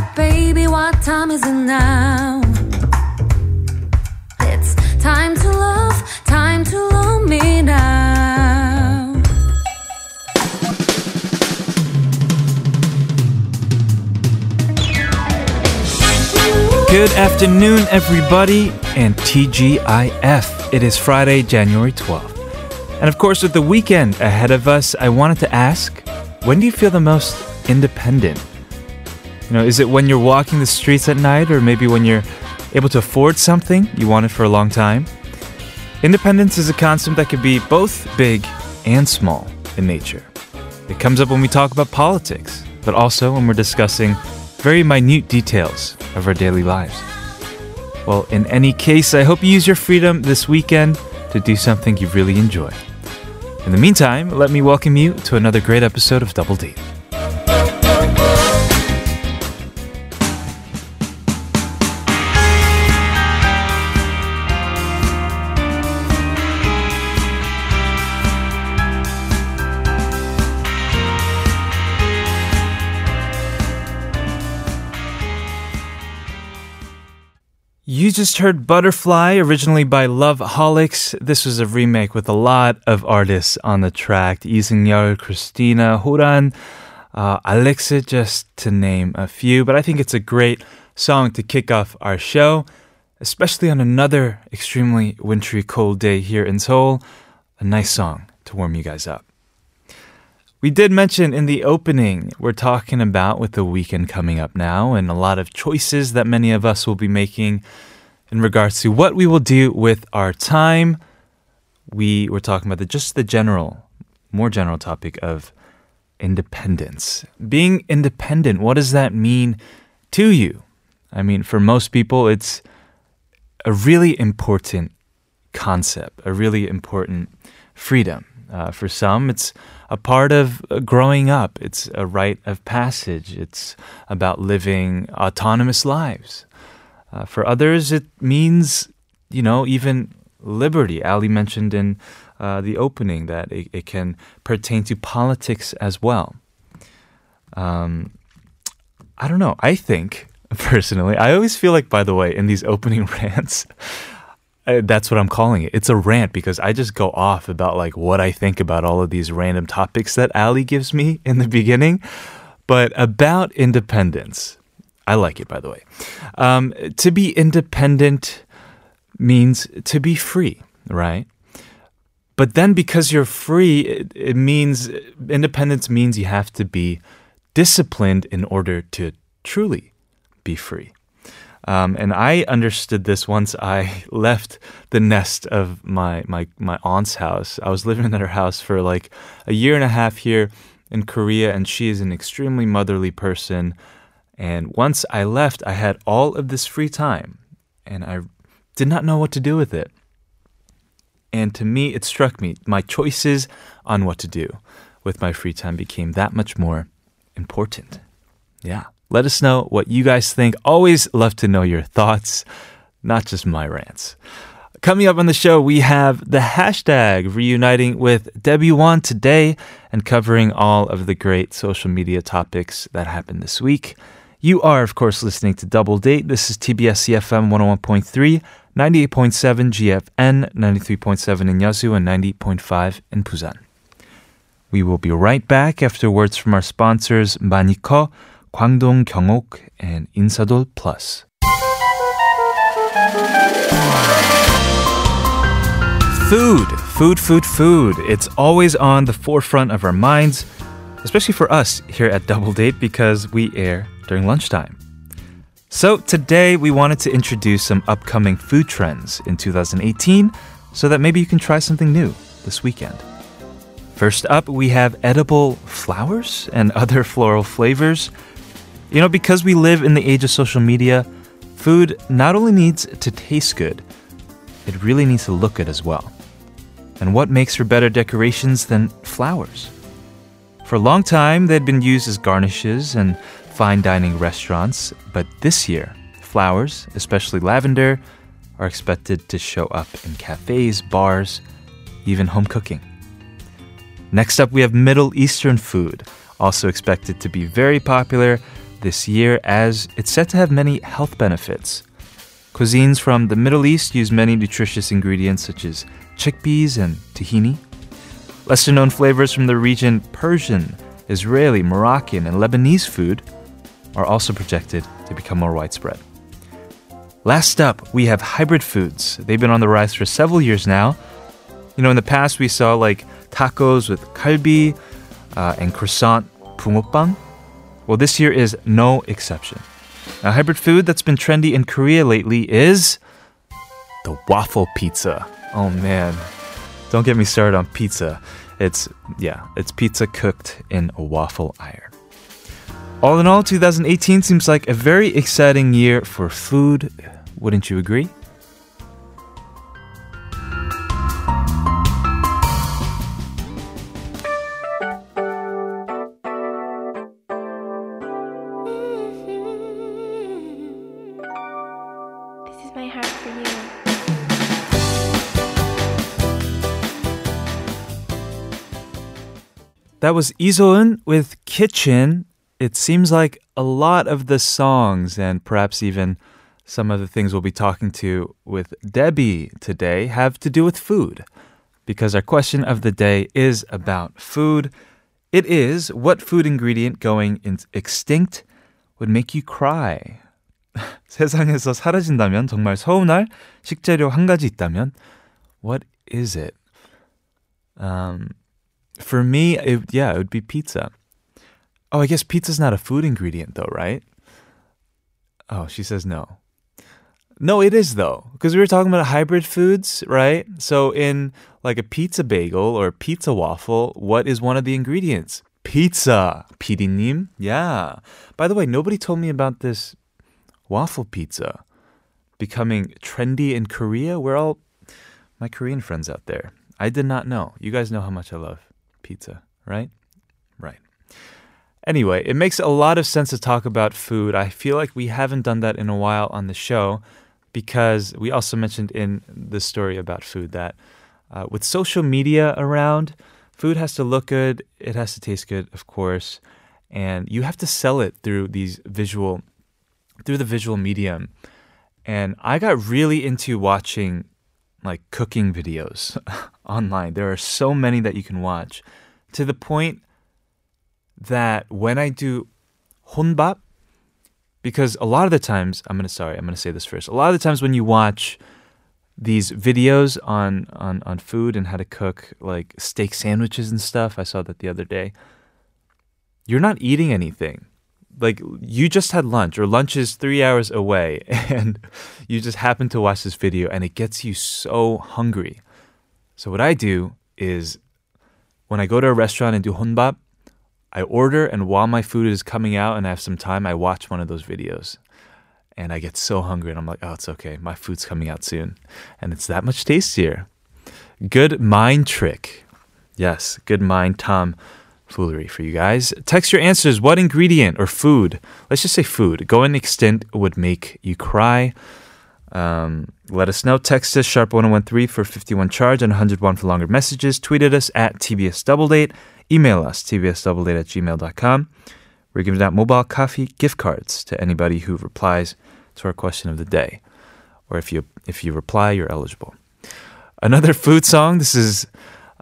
up, baby, what time is it now? It's time to love, time to love me now. Good afternoon, everybody, and TGIF. It is Friday, January 12th. And of course, with the weekend ahead of us, I wanted to ask when do you feel the most independent? You know, is it when you're walking the streets at night, or maybe when you're able to afford something you wanted for a long time? Independence is a concept that can be both big and small in nature. It comes up when we talk about politics, but also when we're discussing very minute details of our daily lives. Well, in any case, I hope you use your freedom this weekend to do something you really enjoy. In the meantime, let me welcome you to another great episode of Double Date. You just heard Butterfly, originally by Loveholics. This was a remake with a lot of artists on the track. Lee Seung-yeol, Christina, Horan, uh, Alexa, just to name a few. But I think it's a great song to kick off our show, especially on another extremely wintry cold day here in Seoul. A nice song to warm you guys up. We did mention in the opening, we're talking about with the weekend coming up now and a lot of choices that many of us will be making in regards to what we will do with our time. We were talking about the, just the general, more general topic of independence. Being independent, what does that mean to you? I mean, for most people, it's a really important concept, a really important freedom. Uh, for some, it's a part of uh, growing up. It's a rite of passage. It's about living autonomous lives. Uh, for others, it means, you know, even liberty. Ali mentioned in uh, the opening that it, it, can pertain to politics as well. Um, I don't know. I think, personally, I always feel like, by the way, in these opening rants, uh, that's what I'm calling it. It's a rant because I just go off about like what I think about all of these random topics that Ali gives me in the beginning. But about independence, I like it by the way. Um, to be independent means to be free, right? But then because you're free, it, it means independence means you have to be disciplined in order to truly be free. Um, and I understood this once I left the nest of my, my, my aunt's house. I was living at her house for like a year and a half here in Korea, and she is an extremely motherly person. And once I left, I had all of this free time, and I did not know what to do with it. And to me, it struck me my choices on what to do with my free time became that much more important. Yeah. Let us know what you guys think. Always love to know your thoughts, not just my rants. Coming up on the show, we have the hashtag reuniting with Debbie Wan today and covering all of the great social media topics that happened this week. You are, of course, listening to Double Date. This is TBS eFM 101.3, 98.7 GFN, 93.7 in Yeosu, and 90.5 in Busan. We will be right back afterwards from our sponsors, Maniko, Kwangdong Kyongok, and Insadol Plus. Food, food, food, food. It's always on the forefront of our minds, especially for us here at Double Date because we air during lunchtime. So today we wanted to introduce some upcoming food trends in 2018 so that maybe you can try something new this weekend. First up, we have edible flowers and other floral flavors. You know, because we live in the age of social media, food not only needs to taste good, it really needs to look good as well. And what makes for better decorations than flowers? For a long time, they'd been used as garnishes and fine dining restaurants, but this year, flowers, especially lavender, are expected to show up in cafes, bars, even home cooking. Next up, we have Middle Eastern food, also expected to be very popular this year as it's said to have many health benefits. Cuisines from the Middle East use many nutritious ingredients such as chickpeas and tahini. Lesser known flavors from the region Persian, Israeli, Moroccan, and Lebanese food are also projected to become more widespread. Last up, we have hybrid foods. They've been on the rise for several years now. You know, in the past, we saw like tacos with kalbi uh, and croissant pumopang. Well, this year is no exception. A hybrid food that's been trendy in Korea lately is the waffle pizza. Oh man, don't get me started on pizza. It's, yeah, it's pizza cooked in a waffle iron. All in all, 2018 seems like a very exciting year for food. Wouldn't you agree? Mm-hmm. This is my heart for you. That was Isoun with Kitchen It seems like a lot of the songs and perhaps even some of the things we'll be talking to with Debbie today have to do with food. Because our question of the day is about food. It is what food ingredient going in- extinct would make you cry? 세상에서 사라진다면 정말 서운할 식재료 한 가지 있다면 what is it? Um, for me, it, yeah, it would be pizza. Oh, I guess pizza's not a food ingredient though, right? Oh, she says no. No, it is though, because we were talking about hybrid foods, right? So in like a pizza bagel or pizza waffle, what is one of the ingredients? Pizza. PD님? Yeah. By the way, nobody told me about this waffle pizza becoming trendy in Korea. We're all my Korean friends out there. I did not know. You guys know how much I love pizza? Right. Anyway, it makes a lot of sense to talk about food. I feel like we haven't done that in a while on the show because we also mentioned in the story about food that uh, with social media around, food has to look good, it has to taste good, of course, and you have to sell it through these visual through the visual medium. And I got really into watching like cooking videos online. There are so many that you can watch to the point that when I do honbap, because a lot of the times, I'm gonna sorry, I'm gonna say this first. A lot of the times when you watch these videos on on on food and how to cook like steak sandwiches and stuff, I saw that the other day. You're not eating anything. Like you just had lunch, or lunch is three hours away, and you just happen to watch this video, and it gets you so hungry. So what I do is, when I go to a restaurant and do honbap, I order, and while my food is coming out and I have some time, I watch one of those videos. And I get so hungry, and I'm like, oh, it's okay. My food's coming out soon. And it's that much tastier. Good mind trick. Yes, good mind Tom foolery for you guys. Text your answers. What ingredient or food, let's just say food, going extinct would make you cry? Um, let us know. Text us sharp1013 for 51 charge and 101 for longer messages. Tweet at us at TBS Double Date. Email us, tbsdoubledate at gmail.com. We're giving out mobile coffee gift cards to anybody who replies to our question of the day. Or if you if you reply, you're eligible. Another food song. This is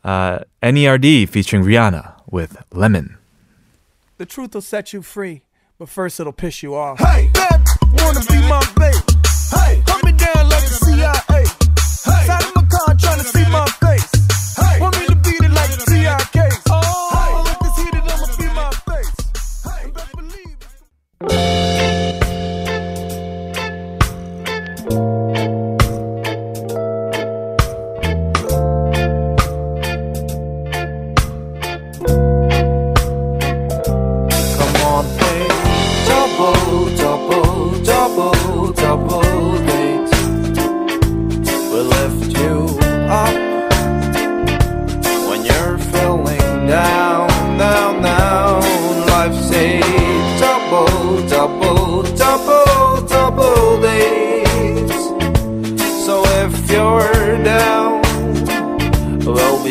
uh, NERD featuring Rihanna with Lemon. The truth will set you free, but first it'll piss you off. Hey, bad wanna be my babe.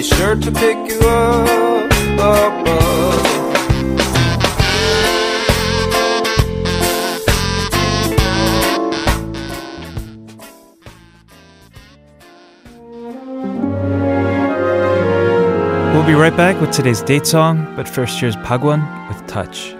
sure to pick you up, up, up. We'll be right back with today's date song, but first here's Pagwan with Touch.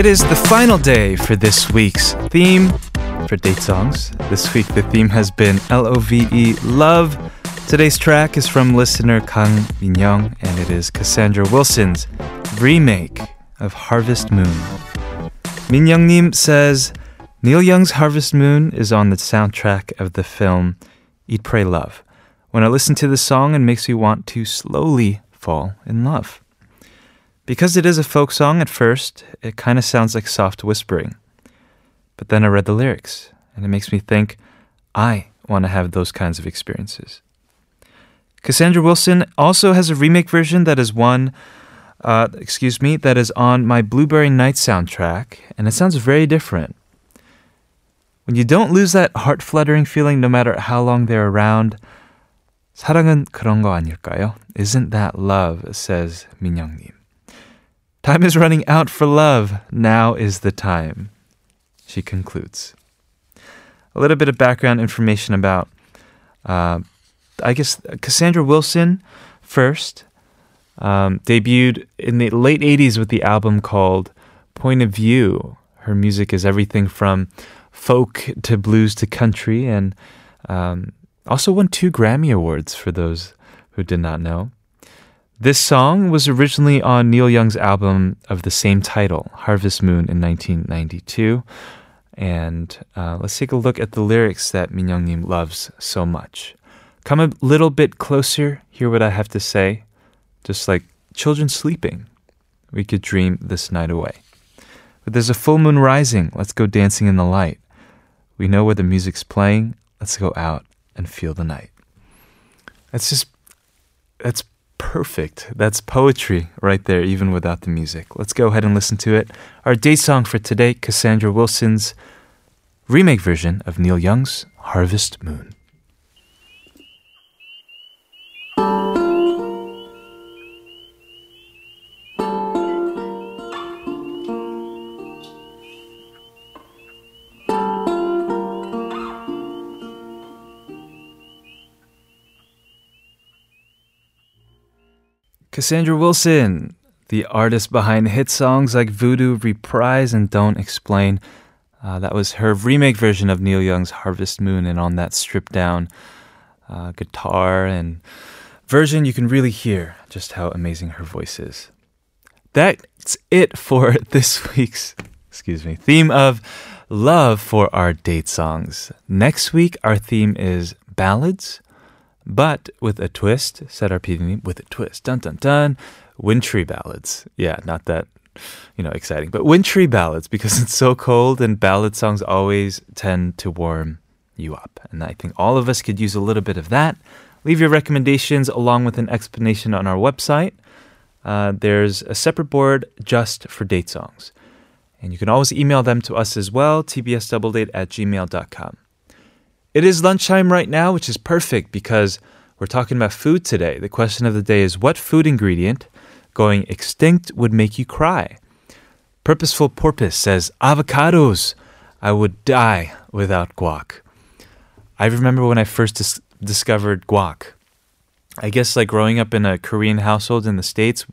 It is the final day for this week's theme for date songs. This week the theme has been L O V E love. Today's track is from listener Kang Min-young and it is Cassandra Wilson's remake of Harvest Moon. Min-young 님 says Neil Young's Harvest Moon is on the soundtrack of the film Eat Pray Love. When I listen to the song it makes me want to slowly fall in love. Because it is a folk song at first, it kind of sounds like soft whispering. But then I read the lyrics, and it makes me think I want to have those kinds of experiences. Cassandra Wilson also has a remake version that is one, uh, excuse me, that is on my Blueberry Night soundtrack, and it sounds very different. When you don't lose that heart fluttering feeling no matter how long they're around, 사랑은 그런 거 아닐까요? Isn't that love? says 민영님. Time is running out for love. Now is the time. She concludes. A little bit of background information about, uh, I guess, Cassandra Wilson first. Um, debuted in the late 80s with the album called Point of View. Her music is everything from folk to blues to country, and um, also won two Grammy Awards for those who did not know. This song was originally on Neil Young's album of the same title, Harvest Moon, in 1992. And uh, let's take a look at the lyrics that Min Young Nim loves so much. Come a little bit closer, hear what I have to say. Just like children sleeping, we could dream this night away. But there's a full moon rising, let's go dancing in the light. We know where the music's playing, let's go out and feel the night. That's just, that's perfect. That's poetry right there, even without the music. Let's go ahead and listen to it. Our date song for today Cassandra Wilson's remake version of Neil Young's Harvest Moon. Cassandra Wilson, the artist behind hit songs like Voodoo, Reprise, and Don't Explain. Uh, that was her remake version of Neil Young's Harvest Moon, and on that stripped down uh, guitar and version, you can really hear just how amazing her voice is. That's it for this week's, excuse me, theme of love for our date songs. Next week, our theme is ballads but with a twist, said our PD, with a twist. Dun dun dun. Wintry ballads. Yeah, not that, you know, exciting, but wintry ballads because it's so cold and ballad songs always tend to warm you up. And I think all of us could use a little bit of that. Leave your recommendations along with an explanation on our website. Uh, there's a separate board just for date songs. And you can always email them to us as well, tbsdoubledate at gmail.com. It is lunchtime right now, which is perfect because we're talking about food today. The question of the day is what food ingredient going extinct would make you cry? Purposeful Porpoise says avocados. I would die without guac. I remember when I first dis- discovered guac. I guess like growing up in a Korean household in the States,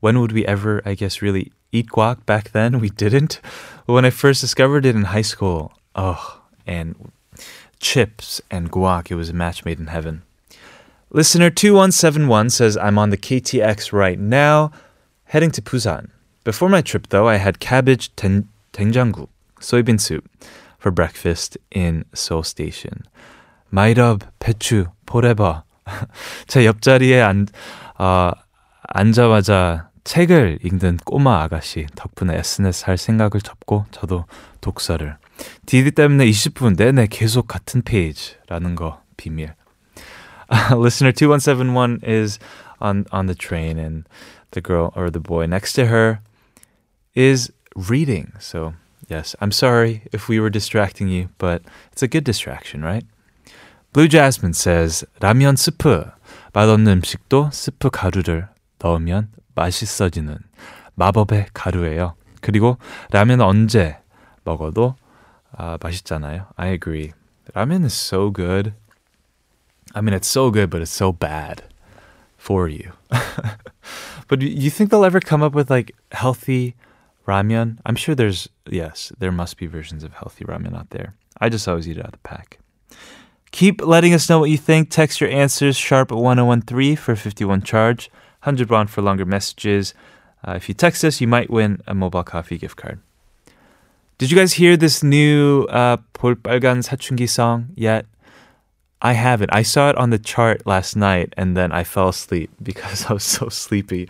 when would we ever, I guess, really eat guac back then? We didn't. But when I first discovered it in high school, oh, and chips, and guac. It was a match made in heaven. Listener 2171 says, I'm on the KTX right now, heading to Busan. Before my trip, though, I had cabbage ten- 된장국, soybean soup, for breakfast in Seoul Station. 마이럽, 배추, 포레버. 제 옆자리에 앉, 어, 앉자마자 책을 읽는 꼬마 아가씨 덕분에 SNS 할 생각을 접고 저도 독서를 디디 때문에 20분 내내 계속 같은 페이지라는 거 비밀. Uh, listener 2171 is on on the train and the girl or the boy next to her is reading. So Yes, I'm sorry if we were distracting you, but it's a good distraction, right? Blue Jasmine says 라면 스프 맛없는 음식도 스프 가루를 넣으면 맛있어지는 마법의 가루예요. 그리고 라면 언제 먹어도 아, 맛있잖아요. I agree. 라면 is so good. I mean, it's so good, but it's so bad for you. but you think they'll ever come up with like healthy ramen? I'm sure there's, yes, there must be versions of healthy ramen out there. I just always eat it out of the pack. Keep letting us know what you think. Text your answers sharp 1013 for 51 charge, 100 won for longer messages. Uh, if you text us, you might win a mobile coffee gift card. Did you guys hear this new uh, 볼빨간 사춘기 song yet? I haven't. I saw it on the chart last night and then I fell asleep because I was so sleepy.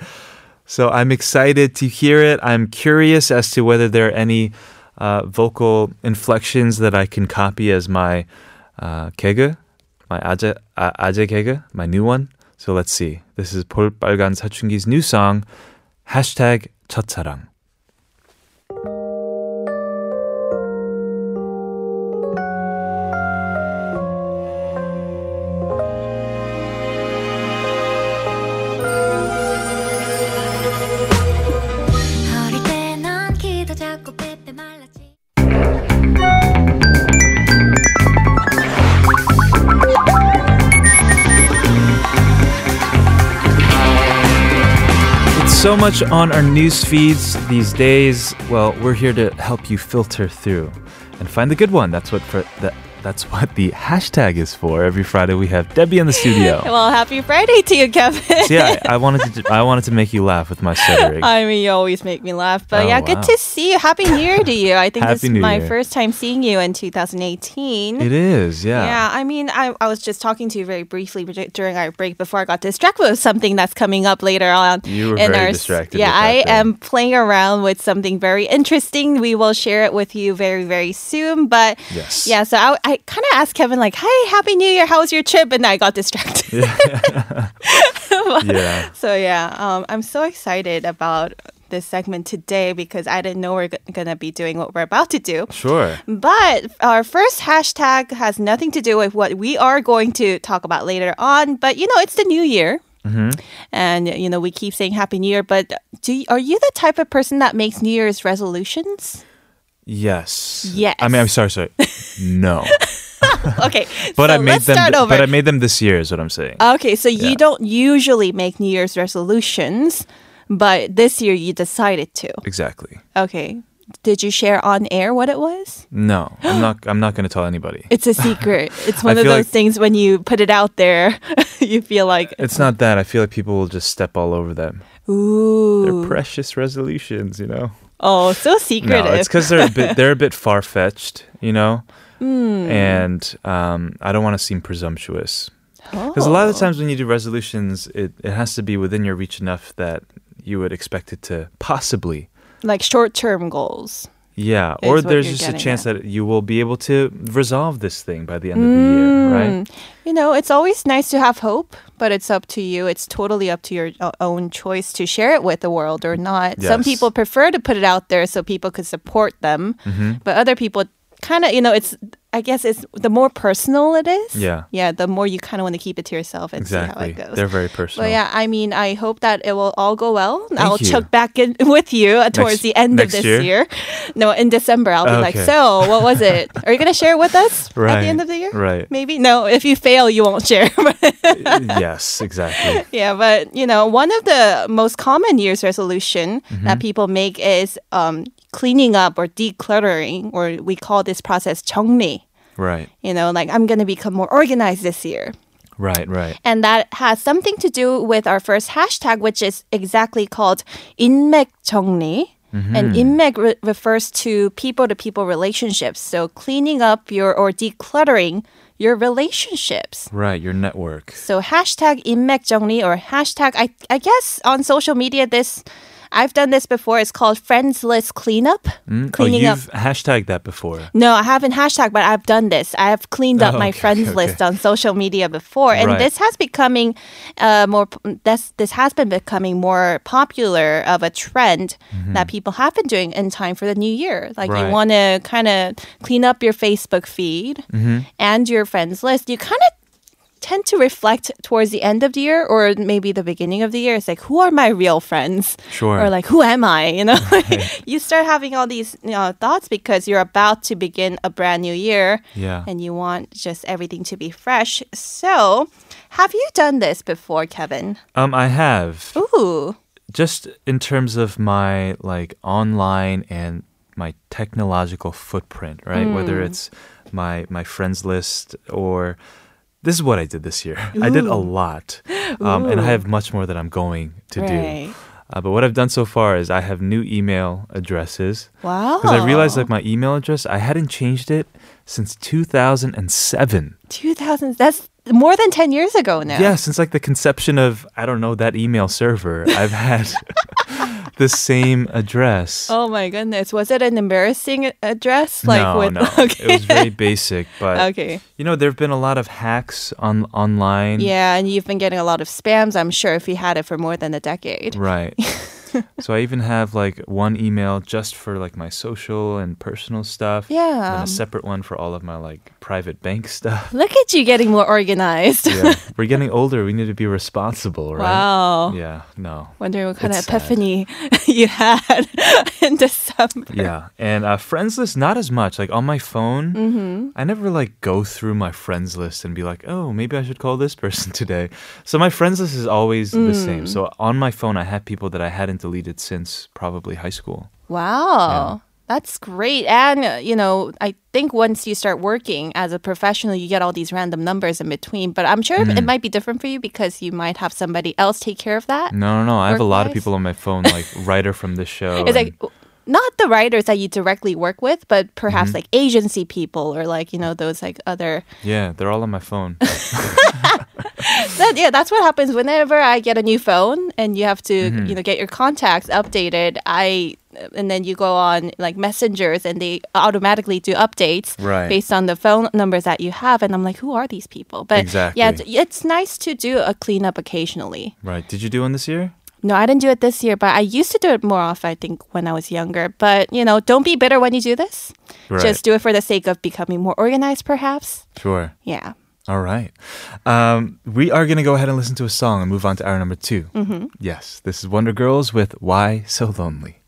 So I'm excited to hear it. I'm curious as to whether there are any uh, vocal inflections that I can copy as my uh, 개그, my 아재, 아, 아재 개그, my new one. So let's see. This is 볼빨간 사춘기's new song, hashtag 첫사랑. Much on our news feeds these days. Well, we're here to help you filter through and find the good one. That's what for that. That's what the hashtag is for. Every Friday we have Debbie in the studio. Well, happy Friday to you, Kevin. So yeah, I, I wanted to. I wanted to make you laugh with my stuttering. I mean, you always make me laugh. But Oh, yeah, wow. good to see you. Happy New Year to you. I think this Happy is New my Year. first time seeing you in 2018. it is, yeah. Yeah, I mean, I, I was just talking to you very briefly dur- during our break before I got distracted with something that's coming up later on. You were in very our, s- distracted Yeah, with that I thing. am playing around with something very interesting. We will share it with you very, very soon. But Yes. yeah, so I, I kind of asked Kevin, like, hey, Happy New Year. How was your trip? And I got distracted. Yeah. So yeah, um, I'm so excited about this segment today because I didn't know we are g- gonna be doing what we're about to do. Sure. But our first hashtag has nothing to do with what we are going to talk about later on. But you know, it's the new year. And you know, we keep saying Happy New Year, but do you, are you the type of person that makes New Year's resolutions? Yes. Yes. I mean, I'm sorry, sorry. No. Okay, But so I made them. But I made them this year. Is what I'm saying. okay, so you don't usually make New Year's resolutions, but this year you decided to. exactly. Okay. Did you share on air what it was? No, I'm not. I'm not going to tell anybody. It's a secret. It's one of those like- things when you put it out there, you feel like, It's not that. I feel like people will just step all over them. ooh. They're precious resolutions, you know. Oh, so secretive. No, it's because they're a bit. They're a bit far fetched, you know. Hmm. And um, I don't want to seem presumptuous. Because a lot of the times when you do resolutions, it, it has to be within your reach enough that you would expect it to possibly. like short term goals. Yeah, or there's just a chance at. that you will be able to resolve this thing by the end of the year, right? Mm. You know, it's always nice to have hope, but it's up to you. It's totally up to your uh, own choice to share it with the world or not. Some people prefer to put it out there so people could support them, Mm-hmm. but other people kind of, you know, it's, I guess it's the more personal it is. Yeah. Yeah, the more you kind of want to keep it to yourself and see how it goes. They're very personal. But yeah, I mean, I hope that it will all go well. Thank I'll you. check back in with you uh, towards Next- the end of this year? year. No, in December, I'll be like, so what was it? Are you going to share with us at the end of the year? right. Maybe? No, if you fail, you won't share. yes, exactly. yeah, but you know, one of the most common year's resolution Mm-hmm. that people make is um, cleaning up or decluttering, or we call this process 정리. Right, You know, like I'm going to become more organized this year. right, right. And that has something to do with our first hashtag, which is exactly called 인맥 정리. Mm-hmm. And inmek re- refers to people to people relationships. So cleaning up your or decluttering your relationships. Right, your network. So hashtag 인맥 정리 or hashtag, I, I guess on social media, this I've done this before. It's called Friends List Cleanup. Mm? Oh, Cleaning up. you've hashtagged that before. No, I haven't hashtag, but I've done this. I have cleaned up Oh, my okay, friends okay, list okay. on social media before, and Right. this has becoming uh, more. This this has been becoming more popular of a trend that people have been doing in time for the new year. Like Mm-hmm. Right. you want to kind of clean up your Facebook feed Mm-hmm. and your friends list. You kind of tend to reflect towards the end of the year or maybe the beginning of the year. It's like, who are my real friends? Sure. Or like, who am I? You know, right. you start having all these you know, thoughts because you're about to begin a brand new year Yeah. and you want just everything to be fresh. So, have you done this before, Kevin? Um, I have. Ooh. just in terms of my like online and my technological footprint, right? Whether it's my my friends list or this is what I did this year. I did a lot, um, and I have much more that I'm going to Right. do. Uh, but what I've done so far is I have new email addresses Wow. because I realized like my email address I hadn't changed it since 2007. 2000s. That's more than 10 years ago now. Yeah, since like the conception of I don't know that email server, I've had the same address. Oh my goodness. Was it an embarrassing address? Like no, with no, okay. it was very basic. But okay. you know, there have been a lot of hacks on online. Yeah, and you've been getting a lot of spams, I'm sure, if you had it for more than a decade. Right. so I even have like one email just for like my social and personal stuff. Yeah. And a separate one for all of my like private bank stuff. Look at you getting more organized. yeah. We're getting older. We need to be responsible, right? Wow. Yeah. No. Wondering what kind It's of sad. epiphany you had in December. Yeah, and uh, friends list not as much. Like on my phone, Mm-hmm. I never like go through my friends list and be like, oh, maybe I should call this person today. So my friends list is always the same. Mm. So on my phone, I have people that I hadn't deleted since probably high school. Wow. That's great. And, uh, you know, I think once you start working as a professional, you get all these random numbers in between. But I'm sure Mm. it might be different for you because you might have somebody else take care of that. No, no, no. I have a lot of people on my phone, like writer from this show. It's and- like not the writers that you directly work with, but perhaps Mm-hmm. like agency people or like, you know, those like other yeah, they're all on my phone. that, yeah, that's what happens whenever I get a new phone and you have to, Mm-hmm. you know, get your contacts updated. I and then you go on like messengers and they automatically do updates Right. based on the phone numbers that you have and I'm like who are these people but yeah it's, it's nice to do a cleanup occasionally right. Did you do one this year? No I didn't do it this year but I used to do it more often I think when I was younger but you know don't be bitter when you do this Right. just do it for the sake of becoming more organized perhaps Sure. yeah All right. Um, we are going to go ahead and listen to a song and move on to hour number 2 Mm-hmm. Yes, this is Wonder Girls with Why So Lonely.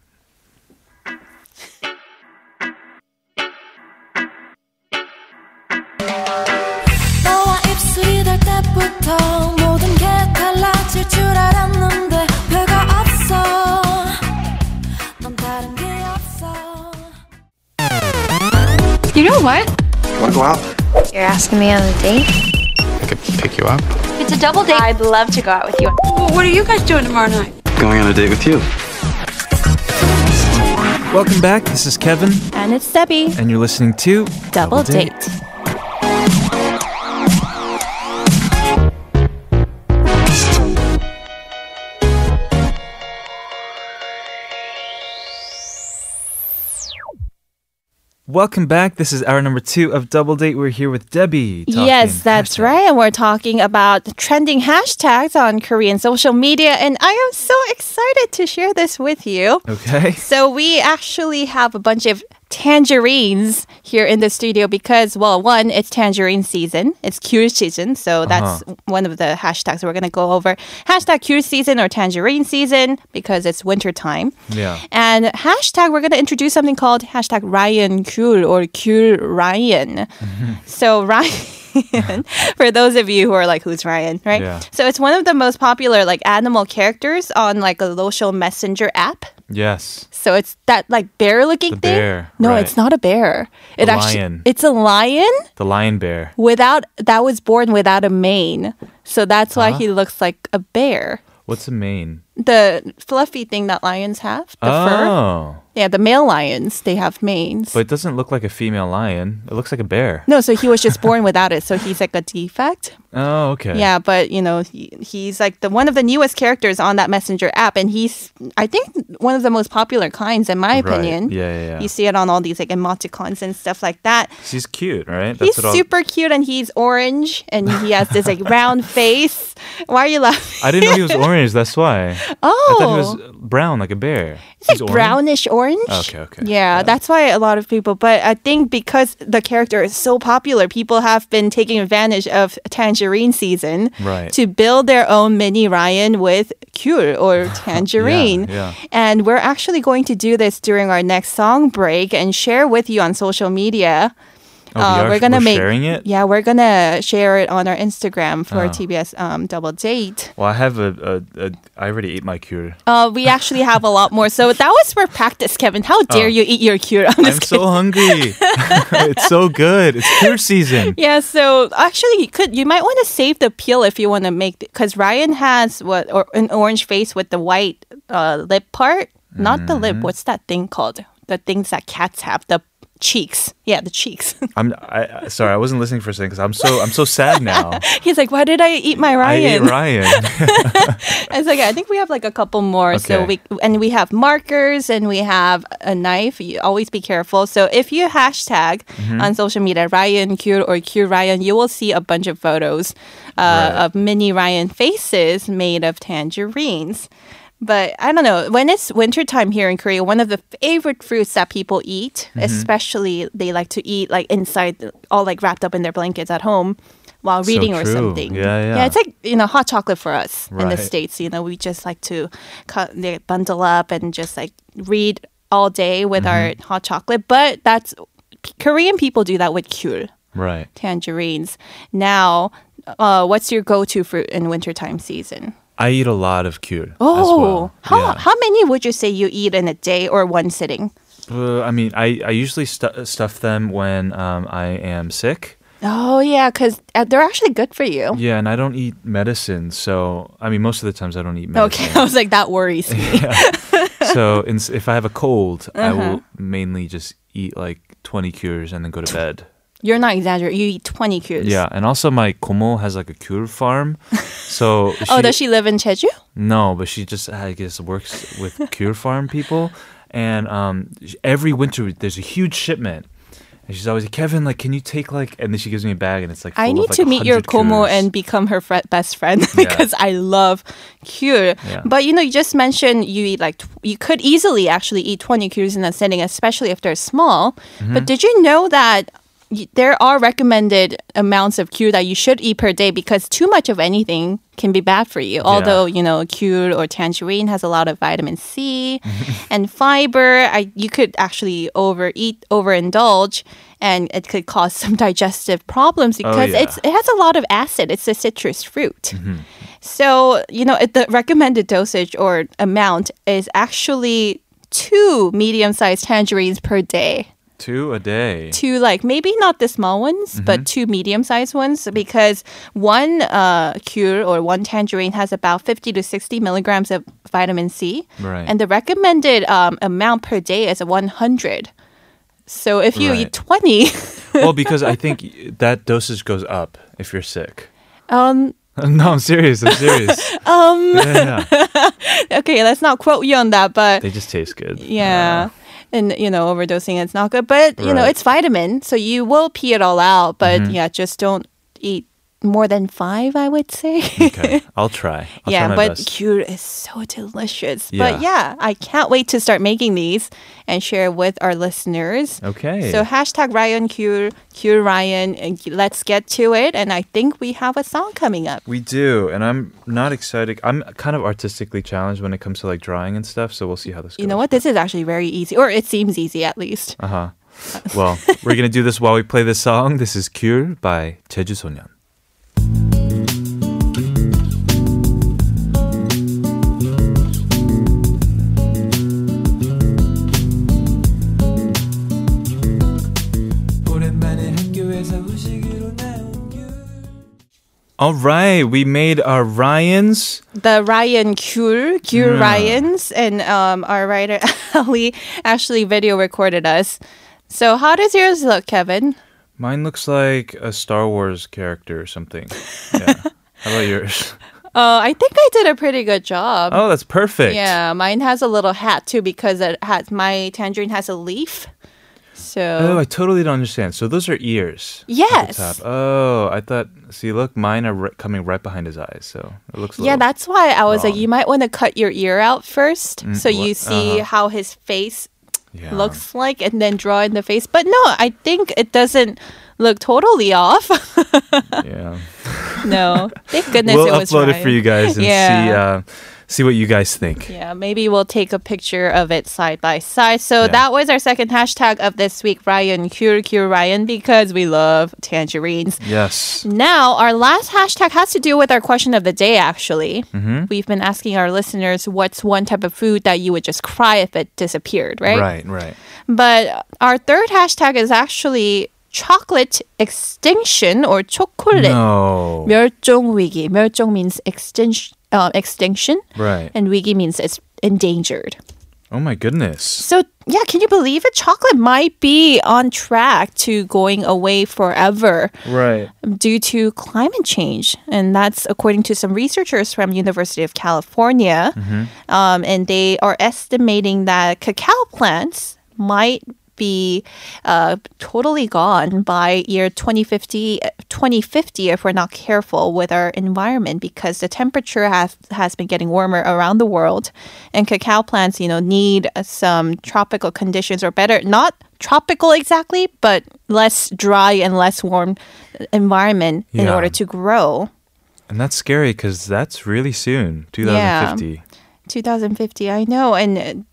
What? You Want to go out? You're asking me on a date? I could pick you up. It's a double date. I'd love to go out with you. What are you guys doing tomorrow night? Going on a date with you. Welcome back. This is Kevin, and it's Debbie and you're listening to double date. Welcome back. This is hour number two of Double Date. We're here with Debbie. talking Yes, that's right. And we're talking about trending hashtags on Korean social media. And I am so excited to share this with you. Okay. So, we actually have a bunch of tangerines here in the studio because, well, one, it's tangerine season, it's kyul season. So, uh-huh. that's one of the hashtags we're going to go over. Hashtag kyul season or tangerine season because it's winter time. Yeah. And hashtag, we're going to introduce something called hashtag Ryan Kyul or Kyul Ryan. Mm-hmm. So Ryan, for those of you who are like, who's Ryan, right? Yeah. So it's one of the most popular like animal characters on like a social messenger app. Yes. So it's that like bear looking The thing. bear, No, right. it's not a bear. It The actually lion. it's a lion The lion bear. without that was born without a mane. So that's why Huh? he looks like a bear. What's a mane? The fluffy thing that lions have, the fur. oh. Yeah, the male lions, they have manes. But it doesn't look like a female lion. It looks like a bear. no, so he was just born without it, so he's like a defect. Oh, okay. Yeah, but you know, he, he's like the one of the newest characters on that messenger app, and he's I think one of the most popular kinds in my Right. opinion. Yeah, yeah, yeah. You see it on all these like emoticons and stuff like that. He's cute, right? he's what all- super cute and he's orange and he has this like round face. Why are you laughing? I didn't know he was orange. That's why. Oh, I thought he was oh. brown, like a bear. It's like brownish orange. Okay, okay. Yeah, that's why a lot of people. But I think because the character is so popular, people have been taking advantage of Tangerine season Right. to build their own mini Ryan with Kyul or Tangerine. yeah. And we're actually going to do this during our next song break and share with you on social media. Oh, we are- we're gonna make sharing it? Yeah, we're gonna share it on our Instagram for Oh. TBS um, Double Date. Well, I have a, a, a. I already ate my kyul. Uh, we actually have a lot more. So that was for practice, Kevin. How dare Oh. you eat your kyul? I'm I'm so hungry. it's so good. It's kyul season. Yeah, so actually, you could you might want to save the peel if you want to make because Ryan has what or an orange face with the white uh, lip part, not the Mm-hmm. lip. What's that thing called? The things that cats have, the cheeks. Yeah, the cheeks. I'm. I, sorry, I wasn't listening for a second because I'm so. I'm so sad now. He's like, why did I eat my Ryan? I ate Ryan? It's like I think we have like a couple more. So we and we have markers and we have a knife. You always be careful. So if you hashtag Mm-hmm. on social media Ryan Kyul or Kyul Ryan, you will see a bunch of photos uh, Right. of mini Ryan faces made of tangerines. But I don't know. When it's wintertime here in Korea, one of the favorite fruits that people eat, Mm-hmm. especially they like to eat like inside, all like wrapped up in their blankets at home while So reading or something. Yeah, yeah. Yeah, it's like, you know, hot chocolate for us in the States. You know, we just like to cut, they bundle up and just like read all day with our Mm-hmm. hot chocolate. But that's, Korean people do that with kyul, right. tangerines. Now, uh, what's your go to fruit in wintertime season? I eat a lot of kyul. as Oh, well. how, Yeah. how many would you say you eat in a day or one sitting? Uh, I mean, I, I usually stu- stuff them when um, I am sick. Oh, yeah, because they're actually good for you. Yeah, and I don't eat medicine. So, I mean, most of the times I don't eat medicine. Okay, I was like, that worries me. yeah. so, in, if I have a cold, I Uh-huh. will mainly just eat like 20 kyuls and then go to bed. You're not exaggerating. You eat 20 kyuls. Yeah, and also my komo has like a kyul farm. So, Oh, does she live in Jeju? No, but she just I guess works with Kyul Farm people, and um, every winter there's a huge shipment, and she's always like, Kevin, like, can you take like? And then she gives me a bag, and it's like I need of, like, to meet your 100 komo kyuls. and become her fr- best friend because I love kyul. Yeah. But you know, you just mentioned you eat like tw- you could easily actually eat 20 kyuls in a sitting, especially if they're small. Mm-hmm. But did you know that there are recommended amounts of kyul that you should eat per day because too much of anything can be bad for you. Although, you know, kyul or tangerine has a lot of vitamin C and fiber, I, you could actually overeat, overindulge, and it could cause some digestive problems oh, because yeah. it's it has a lot of acid. It's a citrus fruit. Mm-hmm. So, you know, it, the recommended dosage or amount is actually two medium sized tangerines per day. Two a day. Two, like maybe not the small ones, but two medium sized ones because one uh, kyul or one tangerine has about 50 to 60 milligrams of vitamin C. Right. And the recommended um, amount per day is 100. So if you Right. eat 20, well, because I think that dosage goes up if you're sick. um, no, I'm serious. I'm serious. um. Yeah, yeah. okay, let's not quote you on that, but They just taste good. Yeah. And you know, overdosing it's not good. But you know, it's vitamin, so you will pee it all out. But Mm-hmm. yeah, just don't eat more than five, I would say. Okay, I'll try. I'll yeah, try but best. kyul is so delicious. Yeah. But yeah, I can't wait to start making these and share with our listeners. Okay. So hashtag Ryan Kyul, Kyul Ryan, and let's get to it. And I think we have a song coming up. We do, and I'm not excited. I'm kind of artistically challenged when it comes to like drawing and stuff. So we'll see how this goes. You know what? This is actually very easy, or it seems easy at least. Uh huh. Well, we're gonna do this while we play this song. This is Cure by 제주 All right, we made our Ryans. the Ryan Gur, Gur Yeah. Ryans, and um, our writer Ali actually video recorded us. So how does yours look, Kevin? Mine looks like a Star Wars character or something. Yeah. How about yours? Uh, I think I did a pretty good job. Oh, that's perfect. Yeah, mine has a little hat too because it has my tangerine has a leaf. So Oh, I totally don't understand. So those are ears. Yes. Oh, I thought. See, look, mine are ri- coming right behind his eyes, so it looks. Yeah, that's why I was like, you might want to cut your ear out first, so you what- see uh-huh. how his face yeah. looks like, and then draw in the face. But no, I think it doesn't look totally off. Yeah. no, thank goodness we'll it was upload it for you guys and see uh, see what you guys think. Yeah, maybe we'll take a picture of it side by side. So yeah. that was our second hashtag of this week, Ryan, Kyul Kyul Ryan, because we love tangerines. Yes. Now, our last hashtag has to do with our question of the day, actually. Mm-hmm. We've been asking our listeners what's one type of food that you would just cry if it disappeared, right? Right, right. But our third hashtag is actually chocolate extinction or chocolate. No. 멸종 위기. 멸종 means extinction uh, extinction, Right. and wiki means it's endangered. Oh my goodness. So, yeah, can you believe it? Chocolate might be on track to going away forever Right. due to climate change. And that's according to some researchers from University of California. Um, and they are estimating that cacao plants might be uh, totally gone by year 2050, 2050 if we're not careful with our environment because the temperature has, has been getting warmer around the world and cacao plants you know need some tropical conditions or better not tropical exactly but less dry and less warm environment in order to grow. And that's scary because that's really soon, 2050. 2050 i know. And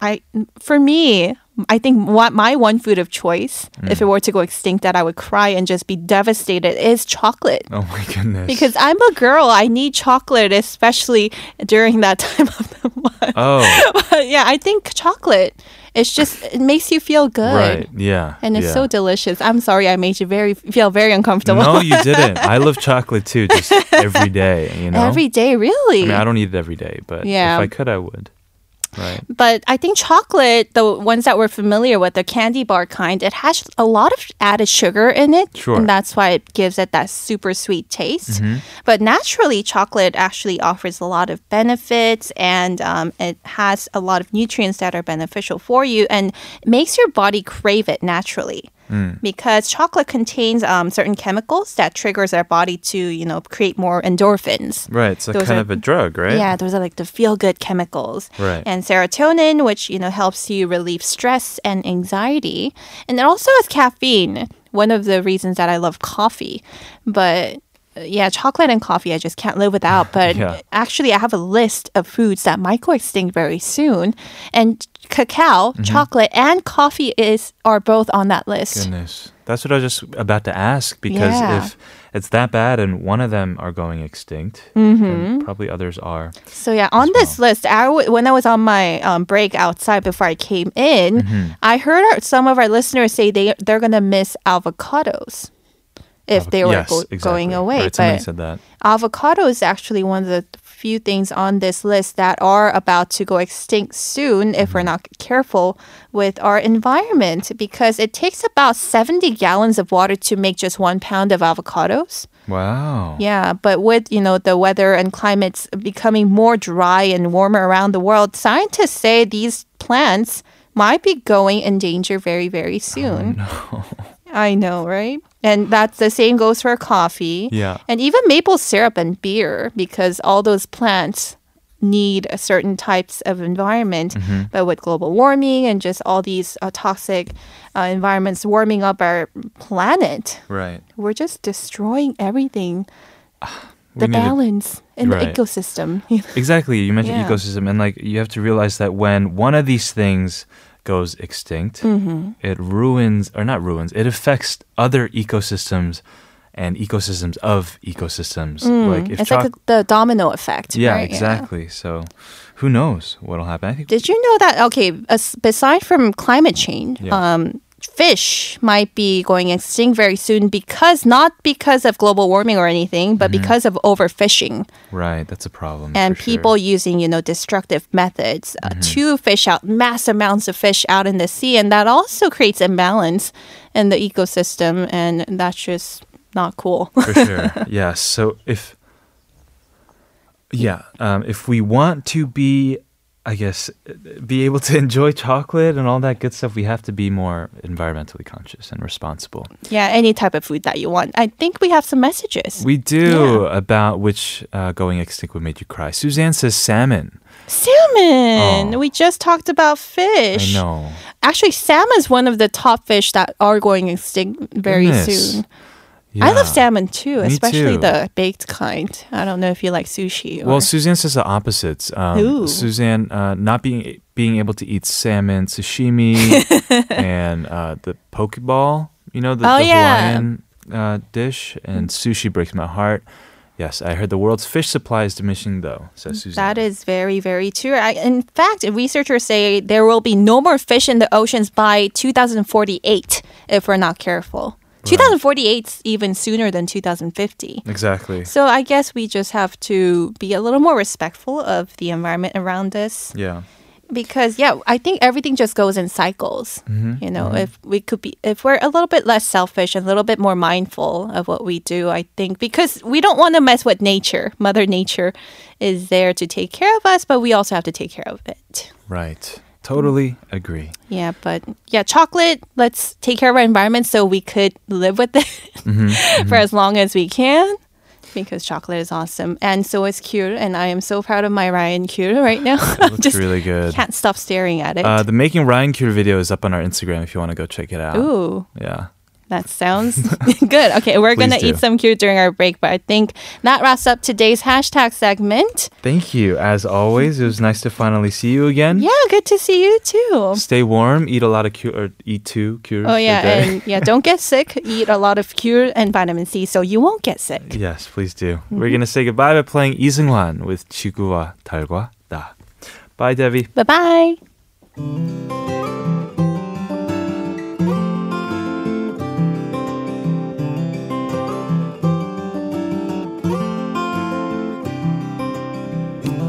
i for me i think what my one food of choice if Mm. it were to go extinct that i would cry and just be devastated is chocolate Oh my goodness. because i'm a girl i need chocolate especially during that time of the month oh, but yeah i think chocolate it's just it makes you feel good right. Yeah. and it's yeah. so delicious i'm sorry i made you very feel very uncomfortable No, you didn't. I love chocolate too, just every day. You know, every day I really mean, I don't eat it every day, but Yeah. if I could, I would. Right. But I think chocolate, the ones that we're familiar with, the candy bar kind, it has a lot of added sugar in it. Sure. And that's why it gives it that super sweet taste. Mm-hmm. But naturally, chocolate actually offers a lot of benefits and um, it has a lot of nutrients that are beneficial for you and makes your body crave it naturally. Mm. Because chocolate contains um, certain chemicals that triggers our body to, you know, create more endorphins. Right. It's like Those kind are- of a drug, right? Yeah, those are like the feel good chemicals. Right. And serotonin, which, you know, helps you relieve stress and anxiety. And it also has caffeine, one of the reasons that I love coffee. But yeah, chocolate and coffee I just can't live without. But Yeah. actually, I have a list of foods that might go extinct very soon. And cacao, chocolate, and coffee is are both on that list. Goodness. That's what I was just about to ask because Yeah. if it's that bad and one of them are going extinct, then probably others are. So yeah, on this list, I w- when I was on my um, break outside before I came in, Mm-hmm. I heard our, some of our listeners say they they're gonna miss avocados if they were yes, go- exactly. going away. Right, but said that. avocado is actually one of the few things on this list that are about to go extinct soon if Mm-hmm. we're not careful with our environment because it takes about 70 gallons of water to make just one pound of avocados. Wow. Yeah, but with you know the weather and climates becoming more dry and warmer around the world, scientists say these plants might be going in danger very very soon. I know, right? And that's the same goes for coffee. Yeah. And even maple syrup and beer because all those plants need a certain types of environment Mm-hmm. but with global warming and just all these uh, toxic uh, environments warming up our planet Right. we're just destroying everything. We The need to- balance in Right. the ecosystem. Exactly. You mentioned Yeah. ecosystem, and like you have to realize that when one of these things goes extinct, Mm-hmm. it ruins, or not ruins, it affects other ecosystems and ecosystems of ecosystems. Like if Mm, it's choc- like the domino effect. yeah, right? exactly. So who knows what'll happen? I think Did you know that? Okay, as, beside from climate change, Yeah. um, fish might be going extinct very soon because not because of global warming or anything, but because of overfishing Right, that's a problem. and for sure. people using you know destructive methods uh, to fish out mass amounts of fish out in the sea, and that also creates imbalance in the ecosystem, and that's just not cool. for sure. Yes. So if yeah, um, if we want to be, I guess, be able to enjoy chocolate and all that good stuff, we have to be more environmentally conscious and responsible. yeah, any type of food that you want. I think we have some messages. We do about which uh, going extinct would make you cry. Suzanne says salmon. Salmon. Oh. We just talked about fish. I know. Actually, salmon is one of the top fish that are going extinct very Goodness. soon. I love salmon too, Me especially too. the baked kind. I don't know if you like sushi. Or... Well, Suzanne says the opposites. Um, Suzanne uh, not being being able to eat salmon, sashimi, and uh, the poke bowl. You know the, Oh, the yeah. Hawaiian uh, dish, and sushi breaks my heart. Yes, I heard the world's fish supply is diminishing, though. Says Suzanne. That is very, very true. I, in fact, researchers say there will be no more fish in the oceans by 2048 if we're not careful. 2048 is even sooner than 2050. exactly. So I guess we just have to be a little more respectful of the environment around us Yeah. because yeah, I think everything just goes in cycles. Mm-hmm. You know, if we could be if we're a little bit less selfish and a little bit more mindful of what we do, I think because we don't want to mess with nature. Mother nature is there to take care of us, but we also have to take care of it. Right. Totally agree. Yeah, but yeah, chocolate, let's take care of our environment so we could live with it Mm-hmm, for as long as we can. Because chocolate is awesome. And so is Kyul. And I am so proud of my Ryan Kyul right now. It looks really good. can't stop staring at it. Uh, the Making Ryan Kyul video is up on our Instagram if you want to go check it out. Ooh. Yeah. That sounds good. Okay, we're going to eat some kyul during our break, but I think that wraps up today's hashtag segment. Thank you. As always, it was nice to finally see you again. Yeah, good to see you too. Stay warm, eat a lot of kyul, or eat two kyuls. Oh, yeah, and yeah, don't get sick. Eat a lot of kyul and vitamin C so you won't get sick. Yes, please do. Mm-hmm. We're going to say goodbye by playing 이승환 with 지구와 달과 Da. Bye, Debbie. Bye bye.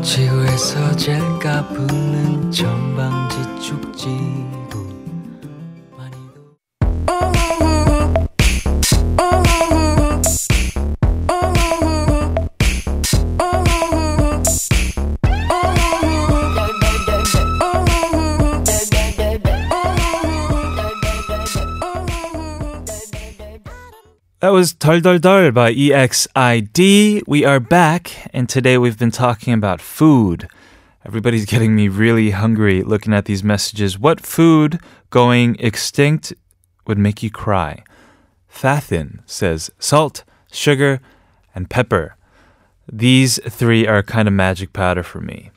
지구에서 제일 까부는 전방지 축지 was 덜덜덜 by EXID. We are back, and today we've been talking about food. Everybody's getting me really hungry looking at these messages. What food going extinct would make you cry? Fathin says salt, sugar, and pepper. These three are kind of magic powder for me.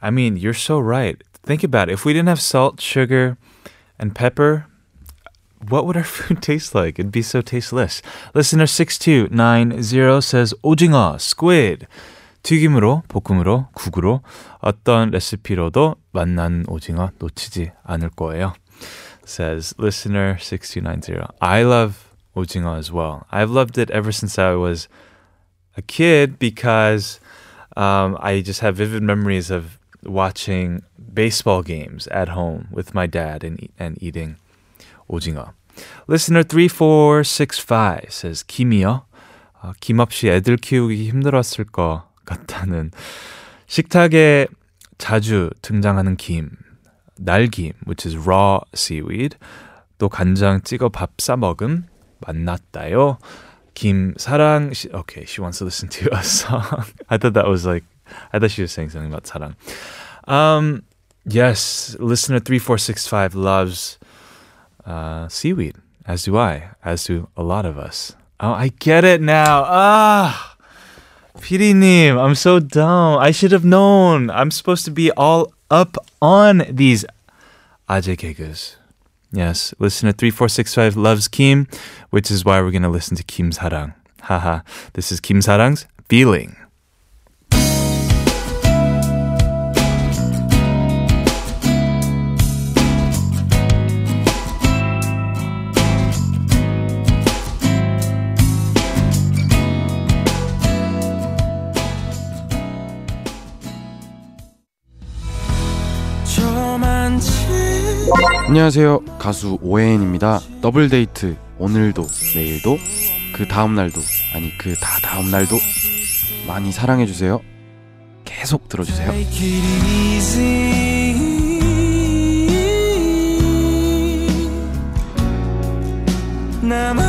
I mean, you're so right. Think about it. If we didn't have salt, sugar, and pepper, what would our food taste like? It'd be so tasteless. Listener 6290 says 오징어, squid. 튀김으로, 볶음으로, 국으로 어떤 레시피로도 맛나는 오징어 놓치지 않을 거예요. Says listener 6290. I love 오징어 as well. I've loved it ever since I was a kid because um, I just have vivid memories of watching baseball games at home with my dad and, e- and eating 오징어. Listener 3465 says 김이요. 어, 김 없이 애들 키우기 힘들었을 것 같다는 식탁에 자주 등장하는 김, 날김, which is raw seaweed. 또 간장 찍어 밥 싸 먹음 만났다요. 김 사랑 시, okay, she wants to listen to a song. I thought that was like I thought she was saying something about 사랑. Um yes, listener 3465 loves uh, seaweed, as do I, as do a lot of us. Oh, I get it now. Ah, PD님, I'm so dumb. I should have known. I'm supposed to be all up on these Ajay Yes, Yes, listener 3465 loves Kim, which is why we're going to listen to Kim Sarang. Haha, this is Kim Sarang's feeling. 안녕하세요. 가수 오해인입니다. 더블 데이트 오늘도 내일도 그 다음 날도 아니 그 다 다음 날도 많이 사랑해 주세요. 계속 들어 주세요. 나만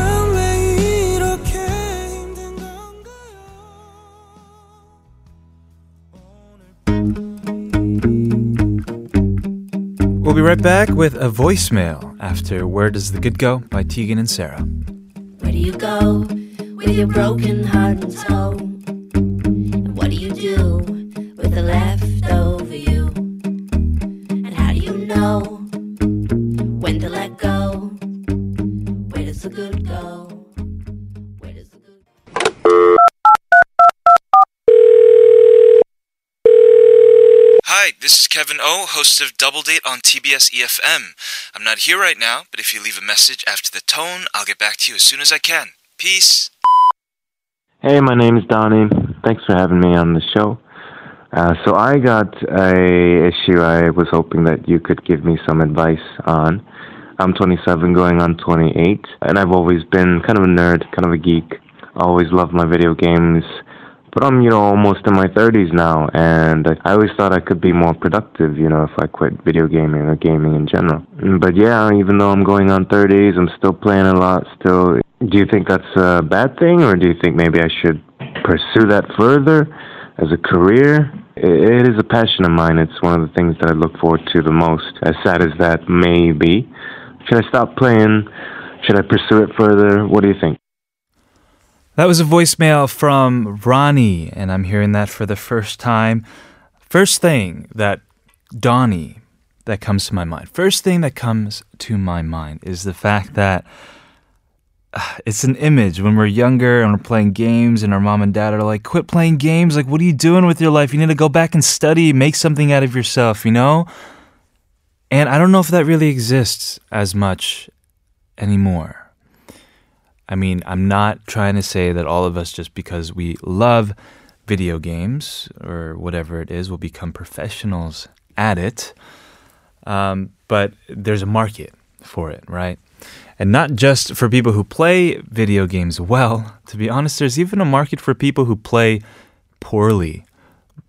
We'll be right back with a voicemail after Where Does the Good Go by Tegan and Sara. Where do you go with your broken heart and soul? Of Double Date on TBS eFM. I'm not here right now, but if you leave a message after the tone, I'll get back to you as soon as I can. Peace. Hey, my name is Donnie. Thanks for having me on the show. Uh, so I got a issue I was hoping that you could give me some advice on. I'm 27 going on 28, and I've always been kind of a nerd, kind of a geek. I always loved my video games, but I'm, you know, almost in my 30s now, and I always thought I could be more productive, you know, if I quit video gaming or gaming in general. But yeah, even though I'm going on 30s, I'm still playing a lot, still. Do you think that's a bad thing, or do you think maybe I should pursue that further as a career? It is a passion of mine. It's one of the things that I look forward to the most, as sad as that may be. Should I stop playing? Should I pursue it further? What do you think? That was a voicemail from Donnie, and I'm hearing that for the first time. First thing that Donnie that comes to my mind. First thing that comes to my mind is the fact that uh, it's an image. When we're younger and we're playing games and our mom and dad are like quit playing games. Like what are you doing with your life? You need to go back and study. Make something out of yourself you know? And i don't know if that really exists as much anymore I mean, I'm not trying to say that all of us, just because we love video games or whatever it is, will become professionals at it. Um, but there's a market for it, right? And not just for people who play video games well. To be honest, there's even a market for people who play poorly,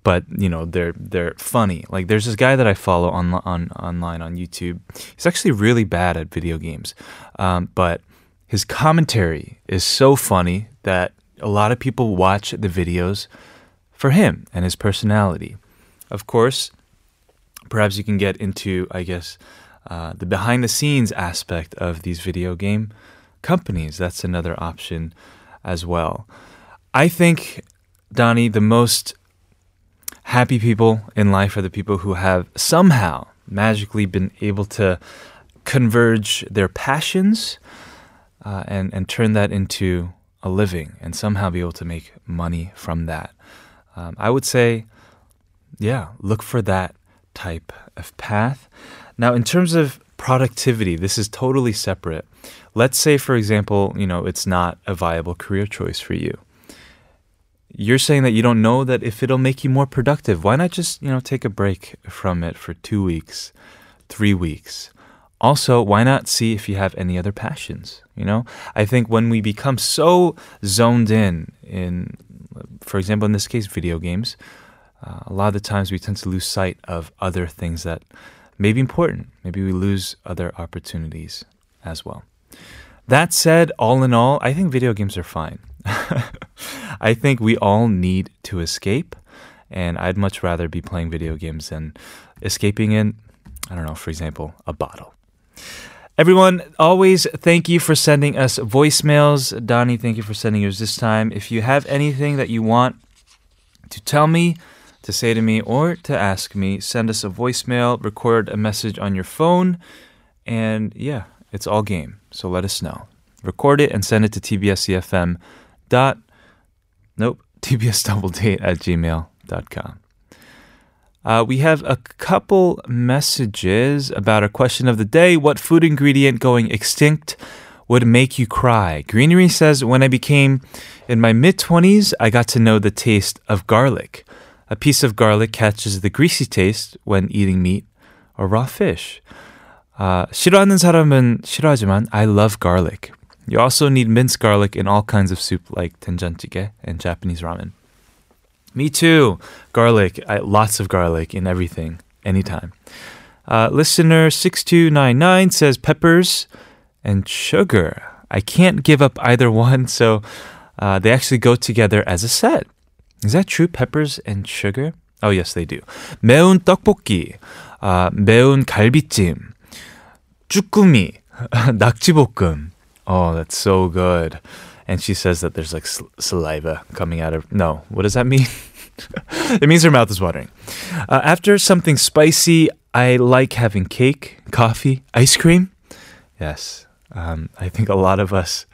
but you know they're they're funny. Like there's this guy that I follow on on online on YouTube. He's actually really bad at video games, um, but his commentary is so funny that a lot of people watch the videos for him and his personality. Of course, perhaps you can get into, I guess, uh, the behind the scenes aspect of these video game companies. That's another option as well. I think, Donnie, the most happy people in life are the people who have somehow magically been able to converge their passions uh, and and turn that into a living and somehow be able to make money from that. Um, I would say, yeah, look for that type of path. Now, in terms of productivity, this is totally separate. Let's say, for example, you know, it's not a viable career choice for you. You're saying that you don't know that if it'll make you more productive. Why not just, you know, take a break from it for two weeks, three weeks? Also, why not see if you have any other passions? You know, I think when we become so zoned in, in, for example, in this case, video games, uh, a lot of the times we tend to lose sight of other things that may be important. Maybe we lose other opportunities as well. That said, all in all, I think video games are fine. I think we all need to escape, and I'd much rather be playing video games than escaping in, I don't know, for example, a bottle. Everyone, always thank you for sending us voicemails. Donnie, thank you for sending yours this time. If you have anything that you want to tell me, to say to me, or to ask me, send us a voicemail, record a message on your phone, and yeah, it's all game. So let us know. Record it and send it to tbsefm dot nope tbsdoubledate at gmail.com. Uh, we have a couple messages about our question of the day. What food ingredient going extinct would make you cry? Greenery says, When I became in my mid 20s, I got to know the taste of garlic. A piece of garlic catches the greasy taste when eating meat or raw fish. 아, 싫어하는 사람은 싫어하지만 I love garlic. You also need minced garlic in all kinds of soup like 된장찌개 and Japanese ramen. Me too. Garlic. I, lots of garlic in everything, anytime. Uh, listener 6299 says peppers and sugar. I can't give up either one, so uh, they actually go together as a set. Is that true? Peppers and sugar? Oh, yes, they do. 매운 떡볶이, uh, 매운 갈비찜, 쭈꾸미, 낙지볶음. Oh, that's so good. And she says that there's like saliva coming out of. No, what does that mean? it means her mouth is watering. Uh, after something spicy, I like having cake, coffee, ice cream. Yes, um, I think a lot of us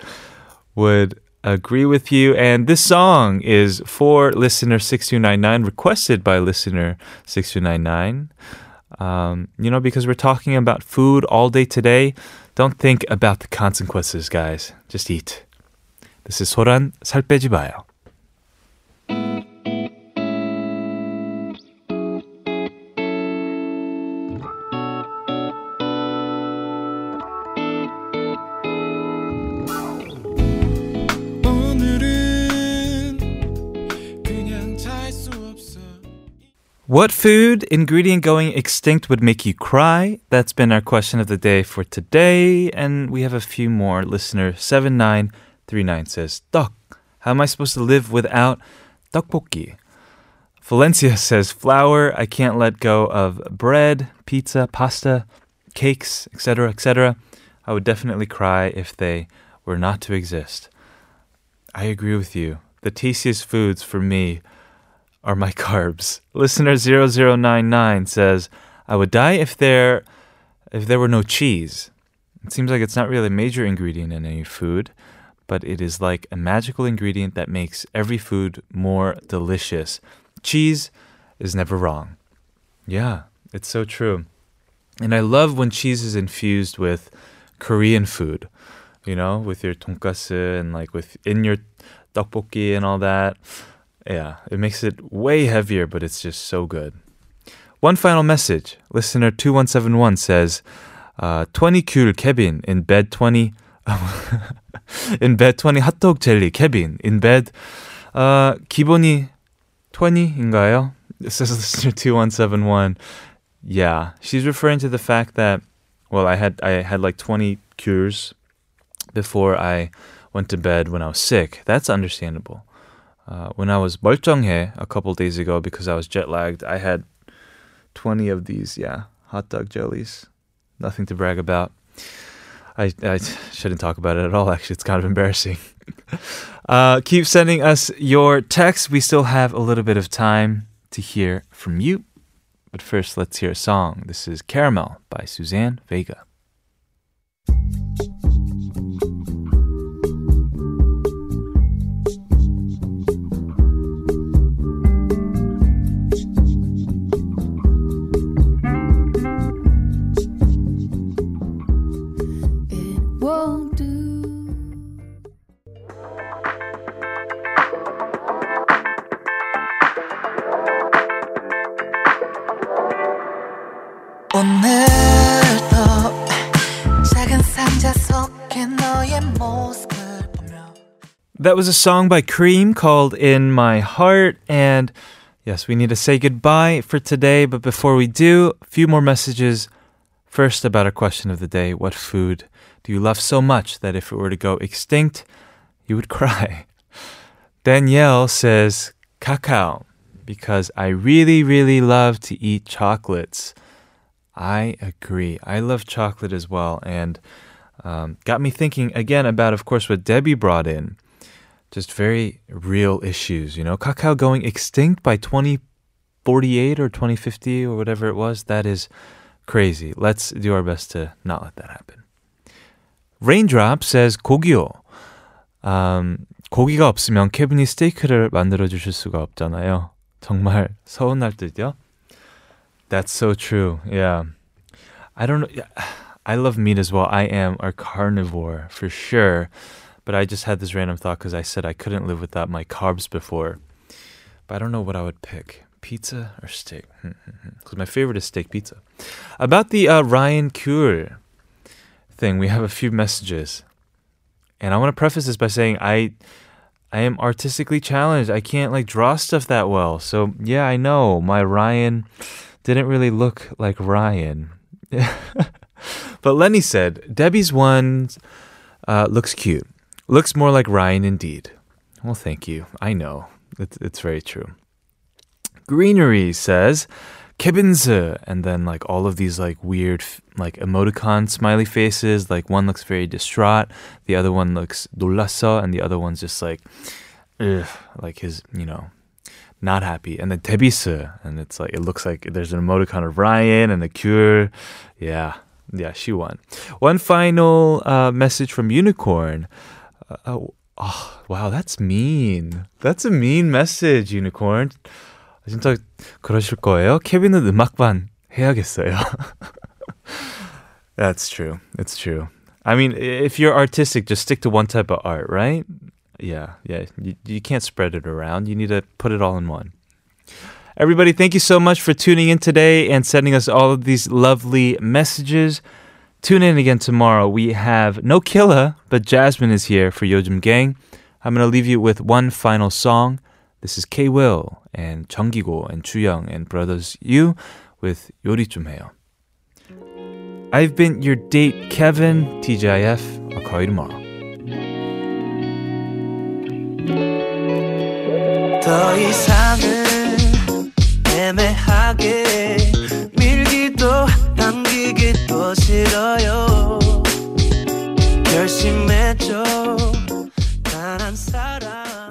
would agree with you. And this song is for listener 6299, requested by listener 6299. Um, you know, because we're talking about food all day today, don't think about the consequences, guys. Just eat. This is 소란 살 빼지 마요. What food ingredient going extinct would make you cry? That's been our question of the day for today. And we have a few more. Listener 39 says, Duck. How am I supposed to live without tteokbokki? Valencia says, Flour. I can't let go of bread, pizza, pasta, cakes, etc., etc. I would definitely cry if they were not to exist. I agree with you. The tastiest foods for me are my carbs. Listener 0099 says, I would die if there if there were no cheese. It seems like it's not really a major ingredient in any food but it is like a magical ingredient that makes every food more delicious. Cheese is never wrong. Yeah, it's so true. And I love when cheese is infused with Korean food, you know, with your tonkatsu and like with in your tteokbokki and all that. Yeah, it makes it way heavier, but it's just so good. One final message. Listener 2171 says, uh, 20 cool Kevin in bed 20. in bed 20 핫도그 젤리 케빈 in bed uh, 기본이 20인가요? This is listener 2171. Yeah, she's referring to the fact that well, I had I had like 20 kyuls before I went to bed when I was sick. That's understandable. Uh, when I was 멀쩡해 a couple days ago because I was jet lagged, I had 20 of these, yeah, hot dog jellies. Nothing to brag about. I, I shouldn't talk about it at all, actually. It's kind of embarrassing. uh, keep sending us your text. We still have a little bit of time to hear from you. But first, let's hear a song. This is Caramel by Suzanne Vega. That was a song by Cream called In My Heart. And yes, we need to say goodbye for today. But before we do, a few more messages. First, about our question of the day What food do you love so much that if it were to go extinct, you would cry? Danielle says, Cacao, because I really, really love to eat chocolates. I agree. I love chocolate as well. And um, got me thinking again about, of course, what Debbie brought in just very real issues. You know, cacao going extinct by 2048 or 2050 or whatever it was, that is crazy. Let's do our best to not let that happen. Raindrop says 고기요. Um, 고기가 없으면 케빈이 스테이크를 만들어 주실 수가 없잖아요. 정말 서운할 듯요. That's so true. Yeah. I don't know. I love meat as well. I am a carnivore for sure. But I just had this random thought because I said I couldn't live without my carbs before. But I don't know what I would pick. pizza or steak? Hmm, hmm, hmm, because my favorite is steak pizza. About the uh, Ryan Kyul thing, we have a few messages. And I want to preface this by saying I I am artistically challenged. I can't like draw stuff that well. So, yeah, I know my Ryan didn't really look like Ryan. but Lenny said, Debbie's one uh, looks cute. Looks more like Ryan indeed. Well, thank you. I know. It's, it's very true. Greenery says, Kevin's, and then like all of these like weird like emoticon smiley faces. Like one looks very distraught, the other one looks 놀랐어, and the other one's just like, ugh, like his, you know, not happy. And then Tebisu, and it's like it looks like there's an emoticon of Ryan and a kyul. Yeah, yeah, she won. One final uh, message from Unicorn. Uh, oh, oh, wow, that's mean. That's a mean message, Unicorn. 진짜 그러실 거예요? 케빈은 음악반 해야겠어요. That's true. It's true. I mean, if you're artistic, just stick to one type of art, right? Yeah, yeah. You, you can't spread it around. You need to put it all in one. Everybody, thank you so much for tuning in today and sending us all of these lovely messages. Tune in again tomorrow. We have no killer, but Jasmine is here for Yojim Gang. I'm going to leave you with one final song. This is K Will and 정기고 and Chuyoung and Brothers You with 요리 좀 해요. I've been your date Kevin TGIF. I'll call you tomorrow. 더 이상은 애매하게 밀기도 당기기도 싫어요. 결심했죠 단 한 사람.